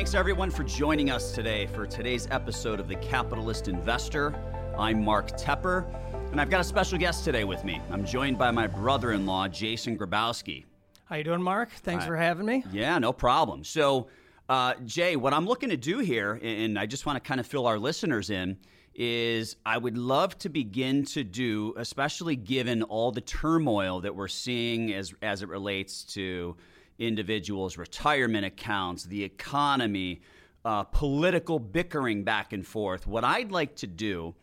Thanks everyone for joining us today for today's episode of The Capitalist Investor. I'm Mark Tepper, and I've got a special guest today with me. I'm joined by my brother-in-law, Jason Grabowski. How you doing, Mark? Thanks for having me. Yeah, no problem. So, uh, Jay, what I'm looking to do here, and I just want to kind of fill our listeners in, is I would love to begin to do, especially given all the turmoil that we're seeing as as it relates to individuals' retirement accounts, the economy, uh, political bickering back and forth. What I'd like to do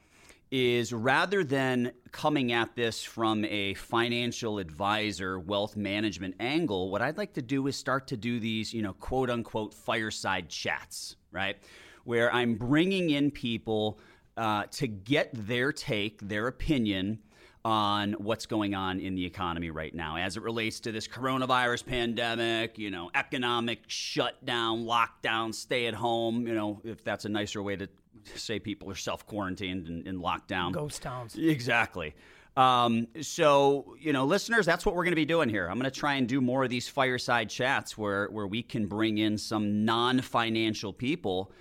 is rather than coming at this from a financial advisor, wealth management angle, what I'd like to do is start to do these, you know, quote unquote fireside chats, right? Where I'm bringing in people uh, to get their take, their opinion on what's going on in the economy right now as it relates to this coronavirus pandemic, you know, economic shutdown, lockdown, stay at home, you know, if that's a nicer way to say people are self quarantined and, locked down. Ghost towns. Exactly. Um, so, you know, listeners, that's what we're going to be doing here. I'm going to try and do more of these fireside chats where, where we can bring in some non financial people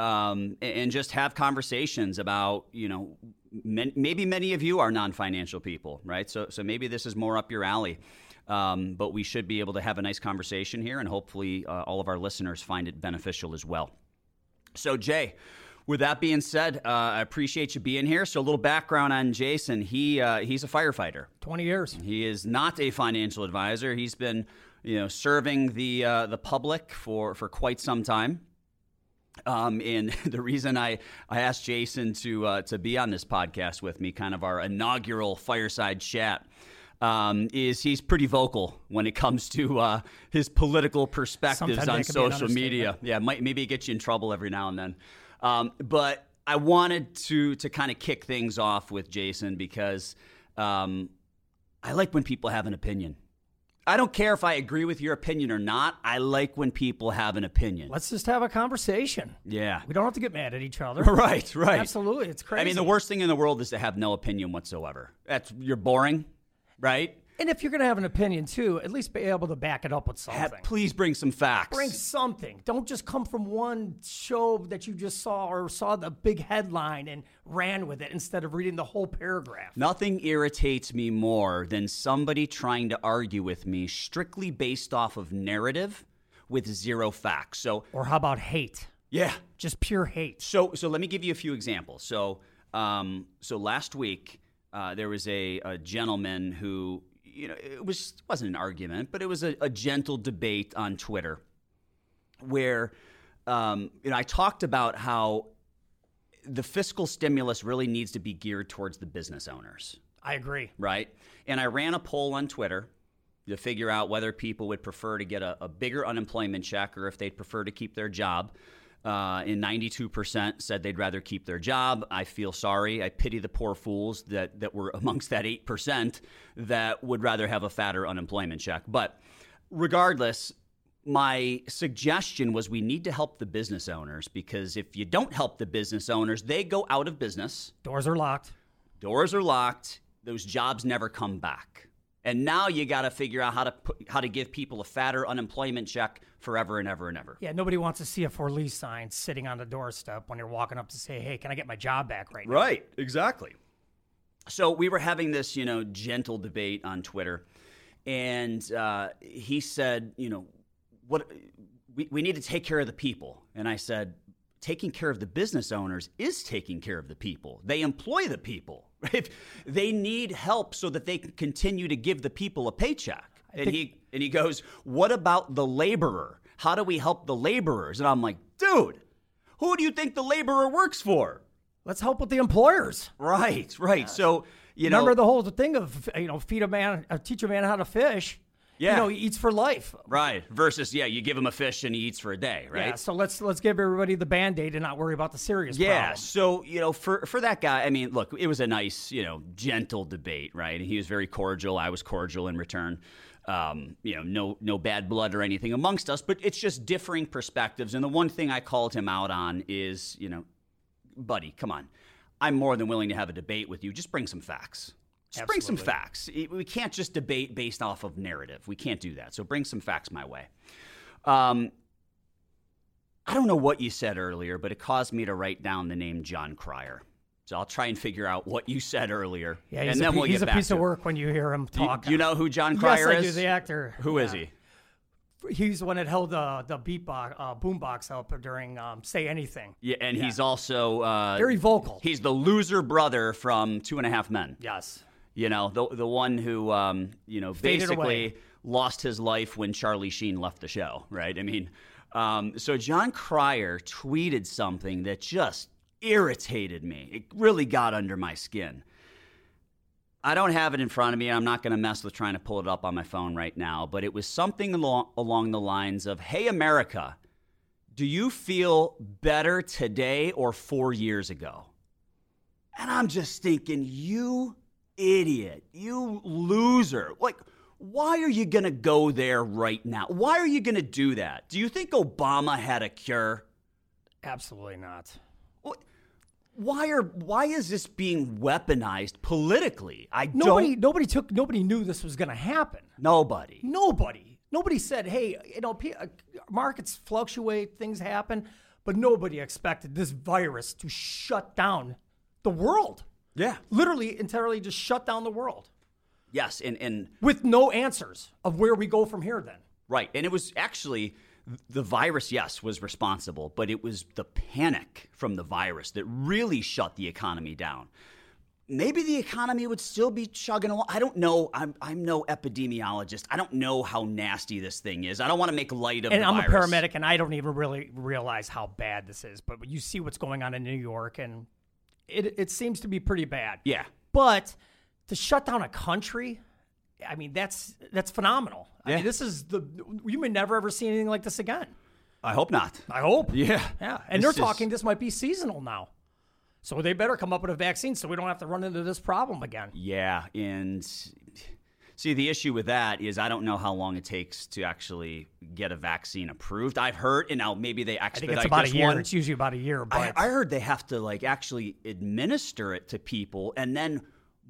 um, and, just have conversations about, you know, men, maybe many of you are non financial people, right? So, so maybe this is more up your alley. Um, but we should be able to have a nice conversation here, and hopefully, uh, all of our listeners find it beneficial as well. So, Jay, with that being said, uh, I appreciate you being here. So, a little background on Jason. He uh, he's a firefighter. 20 years. He is not a financial advisor. He's been, you know, serving the uh, the public for for quite some time. Um, and the reason I, I asked Jason to uh, to be on this podcast with me, kind of our inaugural fireside chat, um, is he's pretty vocal when it comes to uh, his political perspectives Sometimes on that can be an social media. Yeah, might maybe get you in trouble every now and then. Um, but I wanted to to kind of kick things off with Jason because um, I like when people have an opinion. I don't care if I agree with your opinion or not. I like when people have an opinion. Let's just have a conversation. yeah. We don't have to get mad at each other. Right, right. Absolutely. It's crazy. I mean, the worst thing in the world is to have no opinion whatsoever. That's you're boring, right? And if you're going to have an opinion too, at least be able to back it up with something. Have- please bring some facts. Bring something. Don't just come from one show that you just saw or saw the big headline and ran with it instead of reading the whole paragraph. Nothing irritates me more than somebody trying to argue with me strictly based off of narrative with zero facts. So, Or how about hate? yeah. Just pure hate. So, so let me give you a few examples. So, um, so last week uh, there was a, a gentleman who, you know, it was it wasn't an argument, but it was a, a gentle debate on Twitter, where, um, you know, I talked about how the fiscal stimulus really needs to be geared towards the business owners I agree. right? And I ran a poll on Twitter to figure out whether people would prefer to get a, a bigger unemployment check or if they'd prefer to keep their job. Uh, and 92% said they'd rather keep their job. I feel sorry. I pity the poor fools that, that were amongst that 8% that would rather have a fatter unemployment check. But regardless, my suggestion was we need to help the business owners because if you don't help the business owners, they go out of business Doors are locked. doors are locked those jobs never come back and now you got to figure out how to put, how to give people a fatter unemployment check forever and ever and ever. Yeah, nobody wants to see a for lease sign sitting on the doorstep when you're walking up to say, "Hey, can I get my job back right now?" right exactly. So we were having this you know gentle debate on twitter and uh, he said you know what we, we need to take care of the people. And i said taking care of the business owners is taking care of the people. They employ the people right they need help so that they can continue to give the people a paycheck. And he and he goes what about the laborer? How do we help the laborers? And i'm like dude who do you think the laborer works for? Let's help with the employers. right right. So you know Remember know the whole thing of you know feed a man, uh, teach a man how to fish. Yeah. you know he eats for life. Right. Versus, yeah, you give him a fish and he eats for a day, right? Yeah, so let's let's give everybody the band aid and not worry about the serious Yeah. problem. So, you know, for for that guy, I mean, look, it was a nice, you know, gentle debate, right? And he was very cordial. I was cordial in return. Um, you know, no no bad blood or anything amongst us, but it's just differing perspectives. And the one thing I called him out on is, you know, buddy, come on. I'm more than willing to have a debate with you. Just bring some facts. Just bring some facts. We can't just debate based off of narrative. We can't do that. So bring some facts my way. Um, I don't know what you said earlier, but it caused me to write down the name Jon Cryer. So I'll try and figure out what you said earlier, Yeah, he's and a, then pi- we'll he's get a back piece to of it. work when you hear him You, talk. you know who Jon Cryer yes, Cryer I is? do. The actor. Who is Yeah. he? He's the one that held the the beatbox uh, boombox up during um, "Say Anything." Yeah, and he's also uh, Very vocal. He's the loser brother from Two and a Half Men. Yes. You know, the the one who um, you know Faded basically away. lost his life when Charlie Sheen left the show, right? I mean, um, so Jon Cryer tweeted something that just irritated me. It really got under my skin. I don't have it in front of me. I'm not going to mess with trying to pull it up on my phone right now, but it was something along, along the lines of Hey, America, do you feel better today or four years ago? And I'm just thinking, you idiot, you loser. Like, why are you going to go there right now? Why are you going to do that? Do you think Obama had a cure? Absolutely not. Why are why is this being weaponized politically? I Nobody, don't nobody took, nobody knew this was going to happen. nobody. Nobody, nobody said, "Hey, you know, uh, markets fluctuate, things happen," but nobody expected this virus to shut down the world. Yeah. Literally, entirely, just shut down the world Yes, and and with no answers of where we go from here. Then Right. And it was actually the virus, yes, was responsible, but it was the panic from the virus that really shut the economy down. Maybe the economy would still be chugging along. I don't know. I'm, I'm no epidemiologist. I don't know how nasty this thing is. I don't want to make light of and I'm virus. a paramedic, and I don't even really realize how bad this is. But you see what's going on in New York, and it it seems to be pretty bad. Yeah. But to shut down a country, I mean that's that's phenomenal. I Yeah. mean, this is the you may never ever see anything like this again. I hope not. I hope. Yeah. Yeah, and they're talking this might be seasonal now, so they better come up with a vaccine so we don't have to run into this problem again. Yeah, and see the issue with that is I don't know how long it takes to actually get a vaccine approved. I've heard, and now maybe they I think it's about a year. one. It's usually about a year, but I, I heard they have to like actually administer it to people and then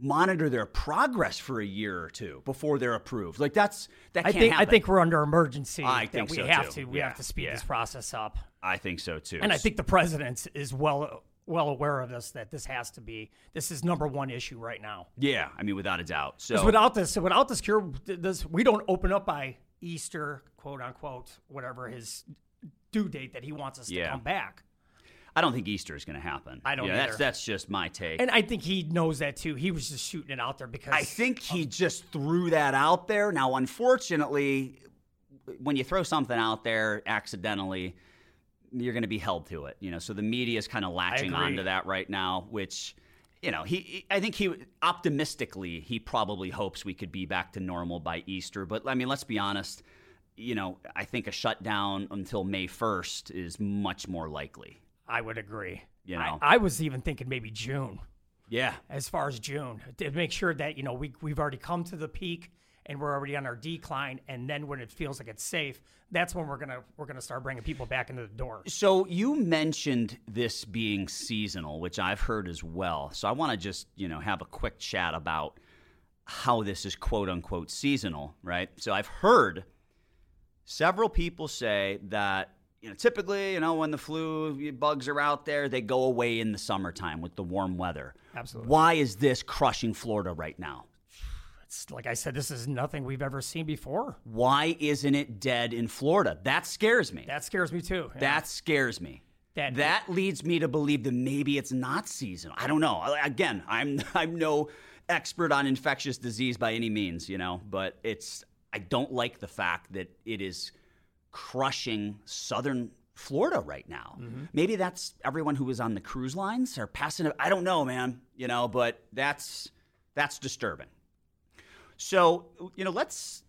monitor their progress for a year or two before they're approved. Like that's that I can't think happen. I think we're under emergency. I think we so, have too. to we Yeah, have to speed yeah. this process up. I think so too. And I think the president is well well aware of this that this has to be this is number one issue right now. yeah, I mean without a doubt. So without this, without this cure, this we don't open up by Easter, quote unquote, whatever his due date that he wants us Yeah. to come back. I don't think Easter is going to happen. I don't yeah, That's that's just my take. And I think he knows that too. He was just shooting it out there because I think he just threw that out there. Now, unfortunately, when you throw something out there accidentally, you're going to be held to it. You know, so the media is kind of latching onto that right now, which. You know, he. I think he optimistically he probably hopes we could be back to normal by Easter. But I mean, let's be honest. You know, I think a shutdown until May first is much more likely. I would agree. You I- I, was even thinking maybe June. Yeah, as far as June to make sure that you know we we've already come to the peak and we're already on our decline, and then when it feels like it's safe, that's when we're gonna we're gonna start bringing people back into the door. So you mentioned this being seasonal, which I've heard as well. So I want to just, you know, have a quick chat about how this is quote unquote seasonal, right? So I've heard several people say that you know, typically, you know, when the flu bugs are out there, they go away in the summertime with the warm weather. Absolutely. Why is this crushing Florida right now? Like I said, this is nothing we've ever seen before. Why isn't it dead in Florida? That scares me. That scares me too. Yeah. That scares me. That- That leads me to believe that maybe it's not seasonal. I don't know. Again, I'm I'm no expert on infectious disease by any means, you know, but it's I don't like the fact that it is crushing southern Florida right now. Mm-hmm. Maybe that's everyone who was on the cruise lines or passing. I don't know, man, you know, but that's that's disturbing. So, you know, let's.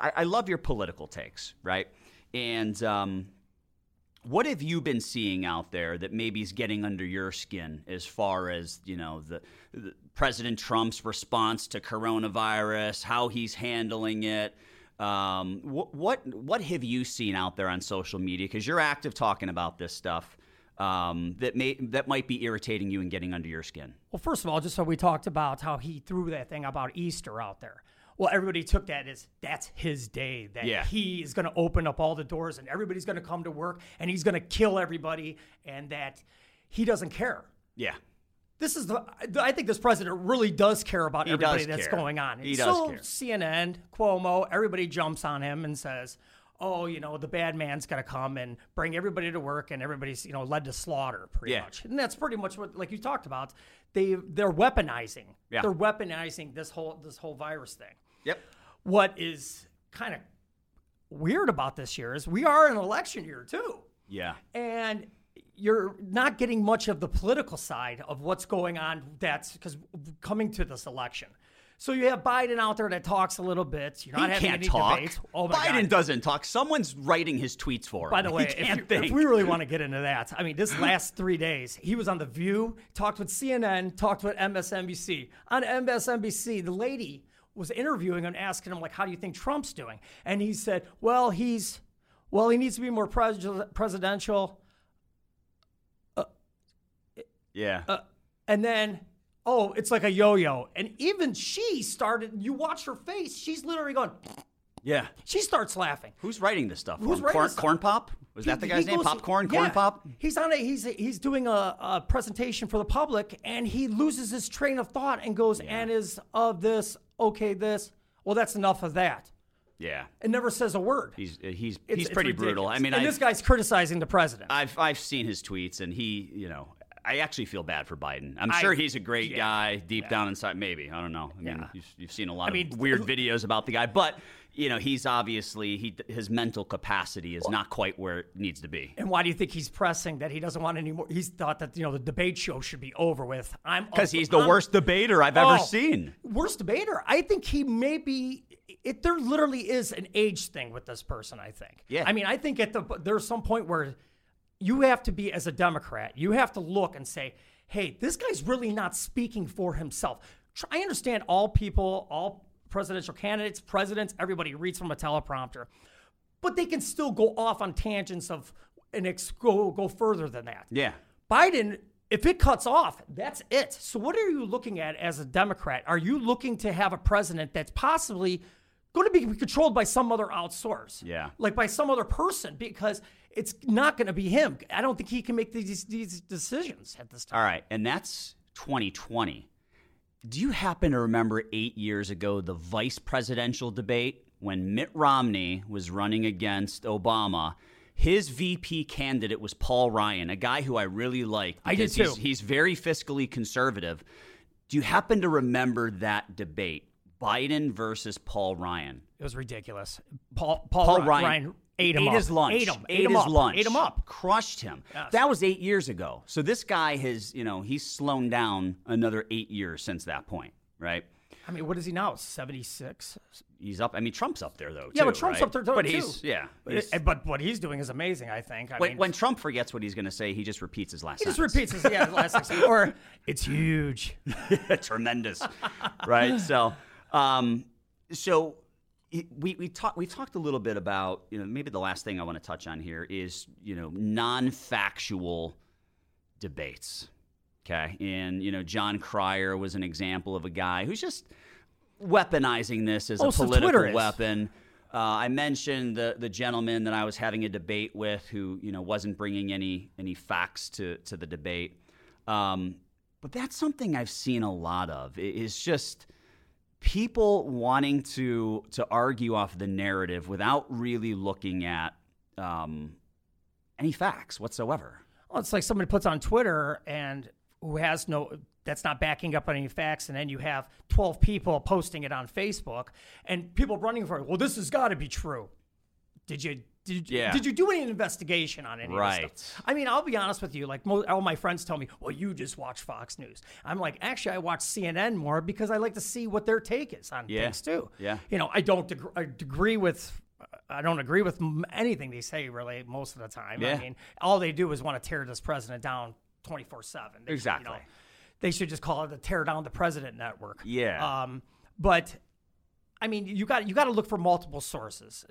I, I love your political takes, right? And um, what have you been seeing out there that maybe is getting under your skin as far as you know the, the President Trump's response to coronavirus, how he's handling it? Um, what what what have you seen out there on social media? Because you're active talking about this stuff um, that may that might be irritating you and getting under your skin. Well, first of all, just so we talked about how he threw that thing about Easter out there. Well, everybody took that as that's his day. That Yeah. he is going to open up all the doors and everybody's going to come to work and he's going to kill everybody and that he doesn't care. Yeah. This is the. I think this president really does care about He everybody that's care. going on. He does so care. CNN, Cuomo, everybody jumps on him and says, "Oh, you know, the bad man's going to come and bring everybody to work, and everybody's you know led to slaughter, pretty Yeah. much." And that's pretty much what, like you talked about. They they're weaponizing. Yeah. They're weaponizing this whole this whole virus thing. Yep. What is kind of weird about this year is we are in an election year too Yeah. and you're not getting much of the political side of what's going on that's because coming to this election so you have biden out there that talks a little bit you're He not having can't any talk. debates oh my Biden God. doesn't talk. Someone's writing his tweets for him. by the way, if, you- if we really want to get into that, I mean, this last three days, he was on The View, talked with CNN, talked with MSNBC. On MSNBC, the lady was interviewing him, asking him, like, how do you think Trump's doing? And he said, well, he's, well, he needs to be more pres- presidential. yeah. Uh, and then, oh, it's like a yo-yo. And even she started. You watch her face; she's literally going. yeah. She starts laughing. Who's writing this stuff? Who's writing corn, this corn pop? Was that the guy's he name? goes- Popcorn? yeah. Corn pop? He's on a he's he's doing a, a presentation for the public, and he loses his train of thought and goes and is of this okay this. Well, that's enough of that. Yeah. It never says a word. He's uh, he's It's- he's pretty brutal. I mean, and I this guy's criticizing the president. I've I've seen his tweets, and he, you know, I actually feel bad for Biden. I'm I- sure he's a great yeah, guy deep down inside. Maybe I don't know. I mean, Yeah. you've, you've seen a lot mean, of weird videos about the guy, but you know, he's obviously he his mental capacity is not quite where it needs to be. and why do you think he's pressing that he doesn't want any more? He's thought that you know the debate show should be over with. I'm Because he's the I'm- worst debater I've ever Oh, seen. Worst debater. I think he may be. It there literally is an age thing with this person. I think. Yeah. I mean, I think at the there's some point where you have to be as a Democrat. You have to look and say, "Hey, this guy's really not speaking for himself." I understand all people, all presidential candidates, presidents, everybody reads from a teleprompter, but they can still go off on tangents of and ex- go go further than that. Yeah. Biden, if it cuts off, that's it. So, what are you looking at as a Democrat? Are you looking to have a president that's possibly going to be controlled by some other outsource? Yeah. Like by some other person, because it's not going to be him. I don't think he can make these, these decisions at this time. All right, and that's 2020. Do you happen to remember eight years ago the vice presidential debate when Mitt Romney was running against Obama? His VP candidate was Paul Ryan, a guy who I really like. I did because He's, too. he's very fiscally conservative. Do you happen to remember that debate? Biden versus Paul Ryan. It was ridiculous. Paul, Paul, Paul Ryan, Ryan ate him up. his lunch. Ate him. Ate, him his up. lunch. Ate him up. Crushed him. Yes. That was eight years ago. So this guy has, you know, he's slowed down another eight years since that point, right? I mean, what is he now? 76? He's up. I mean, Trump's up there though. Yeah, but Trump's right? up there too. But he's yeah. he's- But, but what he's doing is amazing, I think. I when, mean, when Trump forgets what he's going to say, he just repeats his last. he just sentence. repeats his yeah, last six, or it's huge. tremendous, right? So, um, so we we talked we talked a little bit about you know maybe the last thing I want to touch on here is you know non-factual debates. Okay, and you know Jon Cryer was an example of a guy who's just weaponizing this as Oh, a political is. weapon. Uh, I mentioned the the gentleman that I was having a debate with, who you know wasn't bringing any any facts to to the debate. Um, but that's something I've seen a lot of. i- Is just people wanting to to argue off the narrative without really looking at um, any facts whatsoever. Well, it's like somebody puts on Twitter and who has no that's not backing up on any facts, and then you have twelve people posting it on Facebook, and people running for it. Well, this has got to be true. Did you? Did, Yeah. did you do any investigation on any of Right. this stuff? I mean, I'll be honest with you. Like mo- all my friends tell me, "Well, you just watch Fox News." I'm like, actually, I watch CNN more because I like to see what their take is on Yeah. things too. Yeah. You know, I don't ag- I agree with. I don't agree with anything they say really most of the time. Yeah. I mean, all they do is want to tear this president down 24 7. Exactly. they should just call it the tear down the president network. Yeah. Um, but I mean, you got you got to look for multiple sources.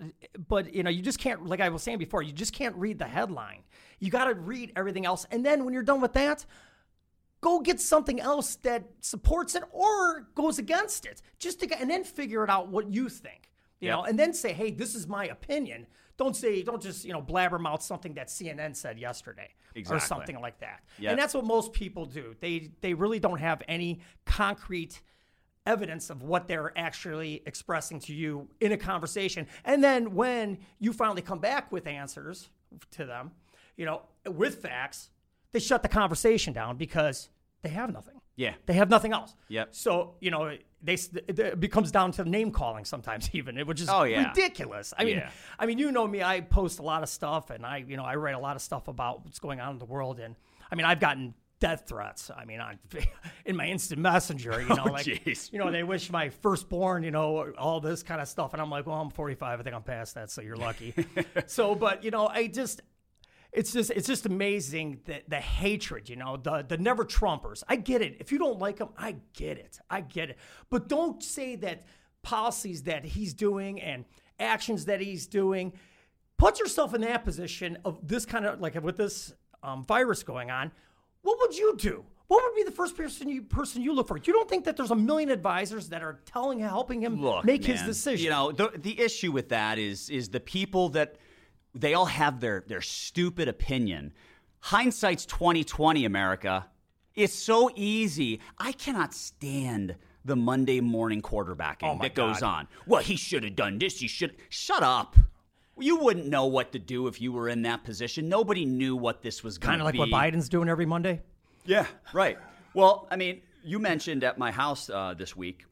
But you know, you just can't. Like I was saying before, you just can't read the headline. You got to read everything else, and then when you're done with that, go get something else that supports it or goes against it. Just to get, and then figure it out what you think. You Yep. know, and then say, "Hey, this is my opinion." Don't say, don't just you know blabbermouth something that CNN said yesterday or something like that. Yep. And that's what most people do. They they really don't have any concrete evidence of what they're actually expressing to you in a conversation. And then when you finally come back with answers to them, you know, with facts, they shut the conversation down because they have nothing. Yeah. They have nothing else. Yep. So, you know, they it becomes down to name calling sometimes even, which is Oh, yeah. ridiculous. I mean, Yeah. I mean, you know me, I post a lot of stuff and I, you know, I write a lot of stuff about what's going on in the world and I mean, I've gotten death threats. I mean, on in my instant messenger, you know, like Oh, jeez. you know, they wish my firstborn, you know, all this kind of stuff and I'm like, "Well, I'm 45. I think I'm past that, so you're lucky." so, but, you know, I just it's just it's just amazing that the hatred, you know, the the never Trumpers. I get it. If you don't like them, I get it. I get it. But don't say that policies that he's doing and actions that he's doing. Put yourself in that position of this kind of like with this um, virus going on. What would you do? What would be the first person you person you look for? You don't think that there's a million advisors that are telling, helping him Look, make his decision? You know, the the issue with that is is the people that they all have their their stupid opinion. Hindsight's twenty twenty, America. It's so easy. I cannot stand the Monday morning quarterbacking Oh, that goes on. Well, he should have done this. He should shut up. You wouldn't know what to do if you were in that position. Nobody knew what this was going kind to of be. like what Biden's doing every Monday. Yeah, right. Well, I mean, you mentioned at my house uh, this week.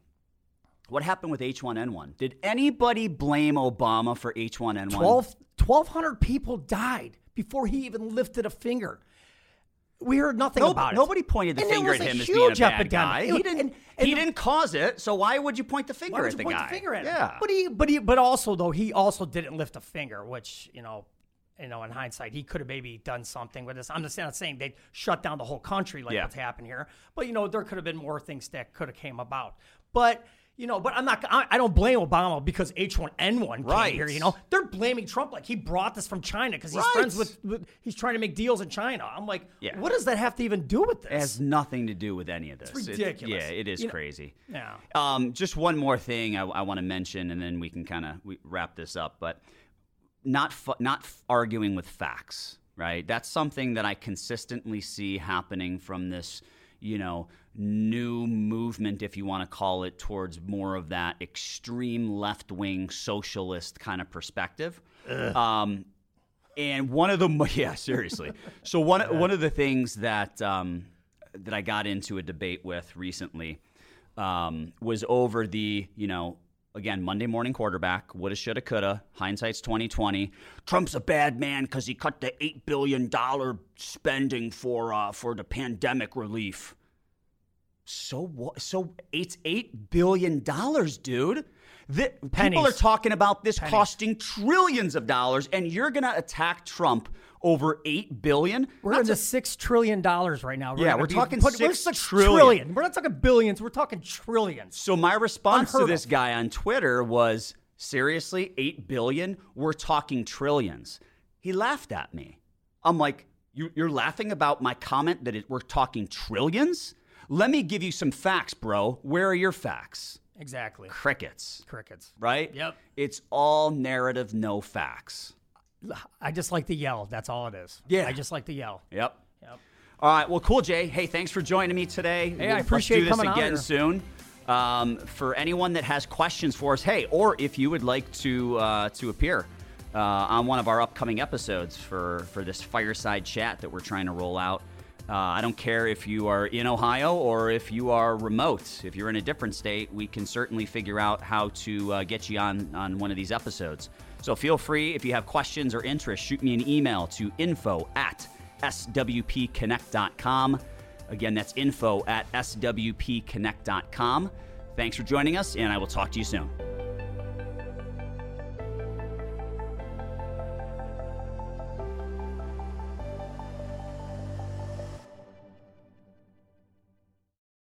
What happened with H1N1? Did anybody blame Obama for H1N1? 12 1,200 people died before he even lifted a finger. We heard nothing No- about it. nobody pointed the And finger at him as being a bad epidemic. guy. It He didn't. and- and he the- didn't cause it. So why would you point the finger at the point guy? the finger at him? yeah. But he, but he, but also though he also didn't lift a finger, which you know, you know, in hindsight, he could have maybe done something with this. I'm just not saying they shut down the whole country like Yeah. what's happened here, but you know, there could have been more things that could have came about. But you know, but I'm not. I, I don't blame Obama because H1N1 Right. came here. You know, they're blaming Trump like he brought this from China because he's Right. friends with, with. He's trying to make deals in China. I'm like, Yeah. what does that have to even do with this? It has nothing to do with any of this. It- ridiculous. yeah, it is You know- crazy. yeah. Um, just one more thing I, I want to mention, and then we can kind of wrap this up. But not fu- not f- arguing with facts, right? That's something that I consistently see happening from this, you know, new movement, if you want to call it, towards more of that extreme left wing socialist kind of perspective. Um, and one of the yeah, seriously. So one one of the things that um, that I got into a debate with recently um, was over the you know again Monday morning quarterback woulda shoulda coulda hindsight's twenty twenty. Trump's a bad man because he cut the eight billion dollar spending for uh, for the pandemic relief. So what? So it's eight billion dollars, dude. The, people are talking about this costing trillions of dollars, and you're gonna attack Trump over eight billion. We're That's into a- six trillion dollars right now. Yeah, gonna we're talking put- we're six six trillion. trillion. We're not talking billions. We're talking trillions. So my response to this of. guy on Twitter was, "Seriously, eight billion? We're talking trillions. He laughed at me. I'm like, you, "You're laughing about my comment that it, we're talking trillions? Let me give you some facts, bro. Where are your facts? Exactly. Crickets, Crickets. right? Yep. It's all narrative, no facts. I just like to yell. That's all it is. Yeah. I just like to yell. Yep. Yep. All right. Well, cool, Jay. Hey, thanks for joining me today. Hey, I Let's appreciate do this coming on again soon. Um, for anyone that has questions for us, hey, or if you would like to uh, to appear uh, on one of our upcoming episodes for for this fireside chat that we're trying to roll out. Uh, I don't care if you are in Ohio or if you are remote. If you're in a different state, we can certainly figure out how to uh, get you on on one of these episodes. So feel free if you have questions or interest, shoot me an email to info at swpconnect.com. Again, that's info at swpconnect.com. Thanks for joining us, and I will talk to you soon.